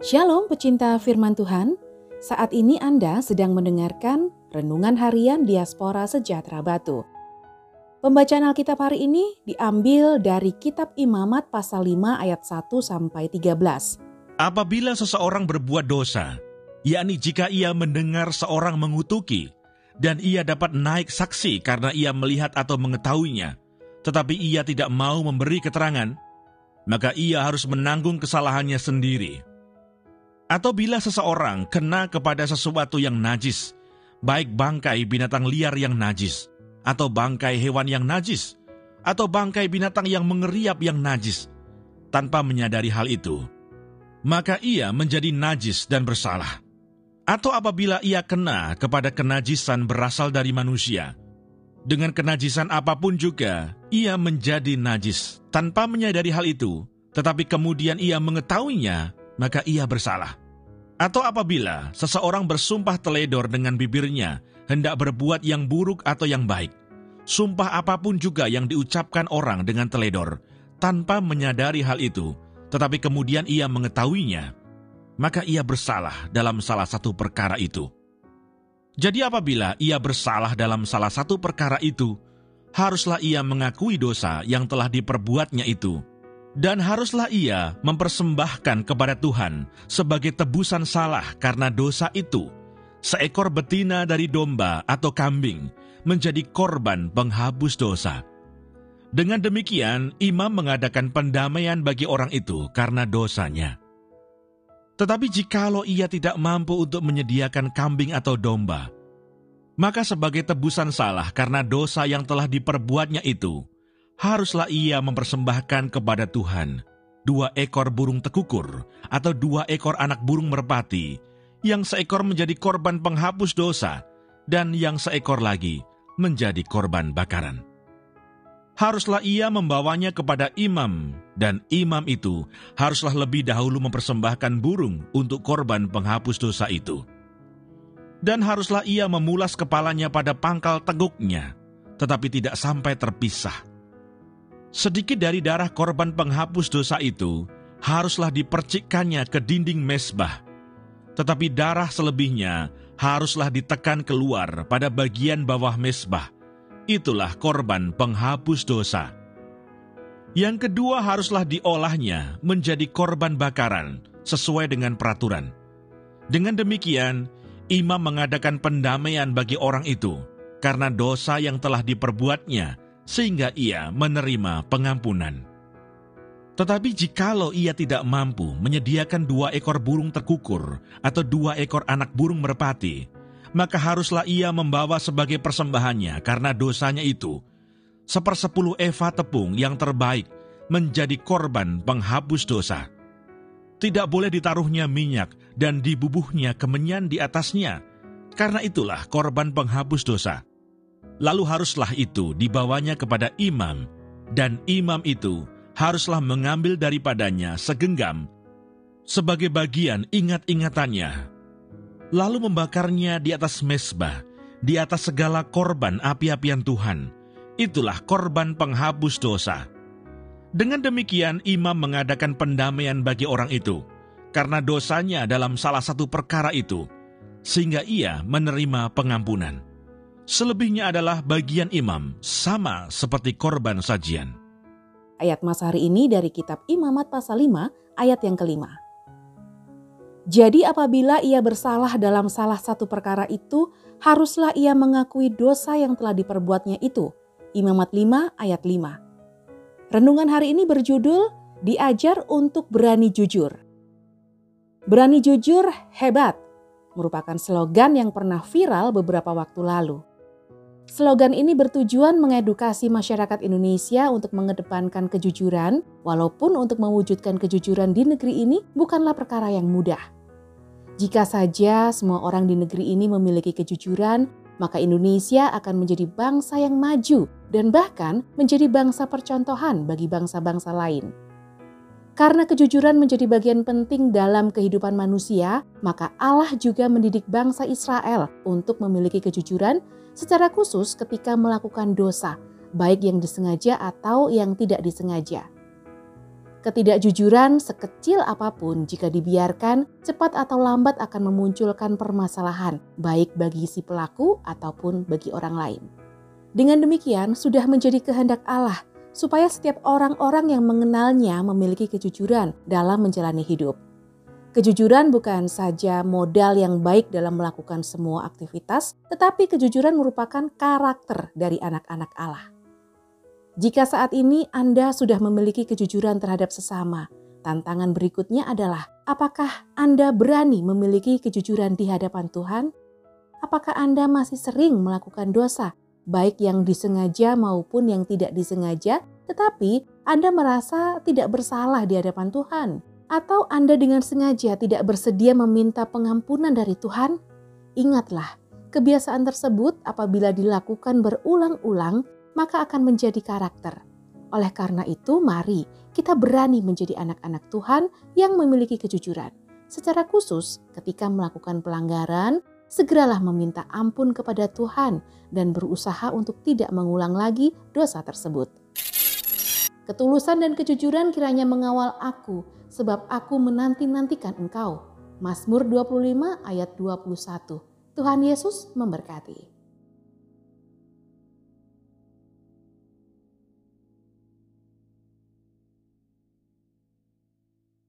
Shalom pecinta firman Tuhan, saat ini Anda sedang mendengarkan Renungan Harian Diaspora Sejahtera Batu. Pembacaan Alkitab hari ini diambil dari Kitab Imamat pasal 5 ayat 1 sampai 13. Apabila seseorang berbuat dosa, yakni jika ia mendengar seorang mengutuki, dan ia dapat naik saksi karena ia melihat atau mengetahuinya, tetapi ia tidak mau memberi keterangan, maka ia harus menanggung kesalahannya sendiri. Atau bila seseorang kena kepada sesuatu yang najis, baik bangkai binatang liar yang najis, atau bangkai hewan yang najis, atau bangkai binatang yang mengeriap yang najis, tanpa menyadari hal itu, maka ia menjadi najis dan bersalah. Atau apabila ia kena kepada kenajisan berasal dari manusia, dengan kenajisan apa pun juga, ia menjadi najis tanpa menyadari hal itu, tetapi kemudian ia mengetahuinya, maka ia bersalah. Atau apabila seseorang bersumpah teledor dengan bibirnya, hendak berbuat yang buruk atau yang baik, sumpah apa pun juga yang diucapkan orang dengan teledor, tanpa menyadari hal itu, tetapi kemudian ia mengetahuinya, maka ia bersalah dalam salah satu perkara itu. Jadi apabila ia bersalah dalam salah satu perkara itu, haruslah ia mengakui dosa yang telah diperbuatnya itu, dan haruslah ia mempersembahkan kepada Tuhan sebagai tebusan salah karena dosa itu. Seekor betina dari domba atau kambing menjadi korban penghapus dosa. Dengan demikian, imam mengadakan pendamaian bagi orang itu karena dosanya. Tetapi jikalau ia tidak mampu untuk menyediakan kambing atau domba, maka sebagai tebusan salah karena dosa yang telah diperbuatnya itu, haruslah ia mempersembahkan kepada Tuhan dua ekor burung tekukur atau dua ekor anak burung merpati, yang seekor menjadi korban penghapus dosa, dan yang seekor lagi menjadi korban bakaran. Haruslah ia membawanya kepada imam, dan imam itu haruslah lebih dahulu mempersembahkan burung untuk korban penghapus dosa itu. Dan haruslah ia memulas kepalanya pada pangkal teguknya, tetapi tidak sampai terpisah Sedikit dari darah korban penghapus dosa itu haruslah dipercikkannya ke dinding mesbah, tetapi darah selebihnya haruslah ditekan keluar pada bagian bawah mesbah. Itulah korban penghapus dosa. Yang kedua haruslah diolahnya menjadi korban bakaran sesuai dengan peraturan. Dengan demikian, imam mengadakan pendamaian bagi orang itu karena dosa yang telah diperbuatnya sehingga ia menerima pengampunan. Tetapi jikalau ia tidak mampu menyediakan dua ekor burung terkukur atau dua ekor anak burung merpati, maka haruslah ia membawa sebagai persembahannya karena dosanya itu, sepersepuluh eva tepung yang terbaik menjadi korban penghapus dosa. Tidak boleh ditaruhnya minyak dan dibubuhnya kemenyan di atasnya, karena itulah korban penghapus dosa lalu haruslah itu dibawanya kepada imam, dan imam itu haruslah mengambil daripadanya segenggam sebagai bagian ingat-ingatannya, lalu membakarnya di atas mesbah, di atas segala korban api-apian Tuhan. Itulah korban penghapus dosa. Dengan demikian, imam mengadakan pendamaian bagi orang itu, karena dosanya dalam salah satu perkara itu, sehingga ia menerima pengampunan. Selebihnya adalah bagian imam, sama seperti korban sajian. Ayat mas hari ini dari kitab Imamat pasal 5 ayat yang kelima. Jadi apabila ia bersalah dalam salah satu perkara itu, haruslah ia mengakui dosa yang telah diperbuatnya itu. Imamat 5 ayat 5. Renungan hari ini berjudul Diajar untuk berani jujur. Berani jujur hebat merupakan slogan yang pernah viral beberapa waktu lalu. Slogan ini bertujuan mengedukasi masyarakat Indonesia untuk mengedepankan kejujuran, walaupun untuk mewujudkan kejujuran di negeri ini bukanlah perkara yang mudah. Jika saja semua orang di negeri ini memiliki kejujuran, maka Indonesia akan menjadi bangsa yang maju dan bahkan menjadi bangsa percontohan bagi bangsa-bangsa lain. Karena kejujuran menjadi bagian penting dalam kehidupan manusia, maka Allah juga mendidik bangsa Israel untuk memiliki kejujuran secara khusus ketika melakukan dosa, baik yang disengaja atau yang tidak disengaja. Ketidakjujuran sekecil apa pun jika dibiarkan cepat atau lambat akan memunculkan permasalahan baik bagi si pelaku ataupun bagi orang lain. Dengan demikian sudah menjadi kehendak Allah supaya setiap orang-orang yang mengenalnya memiliki kejujuran dalam menjalani hidup. Kejujuran bukan saja modal yang baik dalam melakukan semua aktivitas, tetapi kejujuran merupakan karakter dari anak-anak Allah. Jika saat ini Anda sudah memiliki kejujuran terhadap sesama, tantangan berikutnya adalah apakah Anda berani memiliki kejujuran di hadapan Tuhan? Apakah Anda masih sering melakukan dosa, baik yang disengaja maupun yang tidak disengaja, tetapi Anda merasa tidak bersalah di hadapan Tuhan? Atau Anda dengan sengaja tidak bersedia meminta pengampunan dari Tuhan? Ingatlah, kebiasaan tersebut apabila dilakukan berulang-ulang maka akan menjadi karakter. Oleh karena itu, mari kita berani menjadi anak-anak Tuhan yang memiliki kejujuran. Secara khusus, ketika melakukan pelanggaran, segeralah meminta ampun kepada Tuhan dan berusaha untuk tidak mengulang lagi dosa tersebut. Ketulusan dan kejujuran kiranya mengawal aku, sebab aku menanti-nantikan engkau. Mazmur 25 ayat 21. Tuhan Yesus memberkati.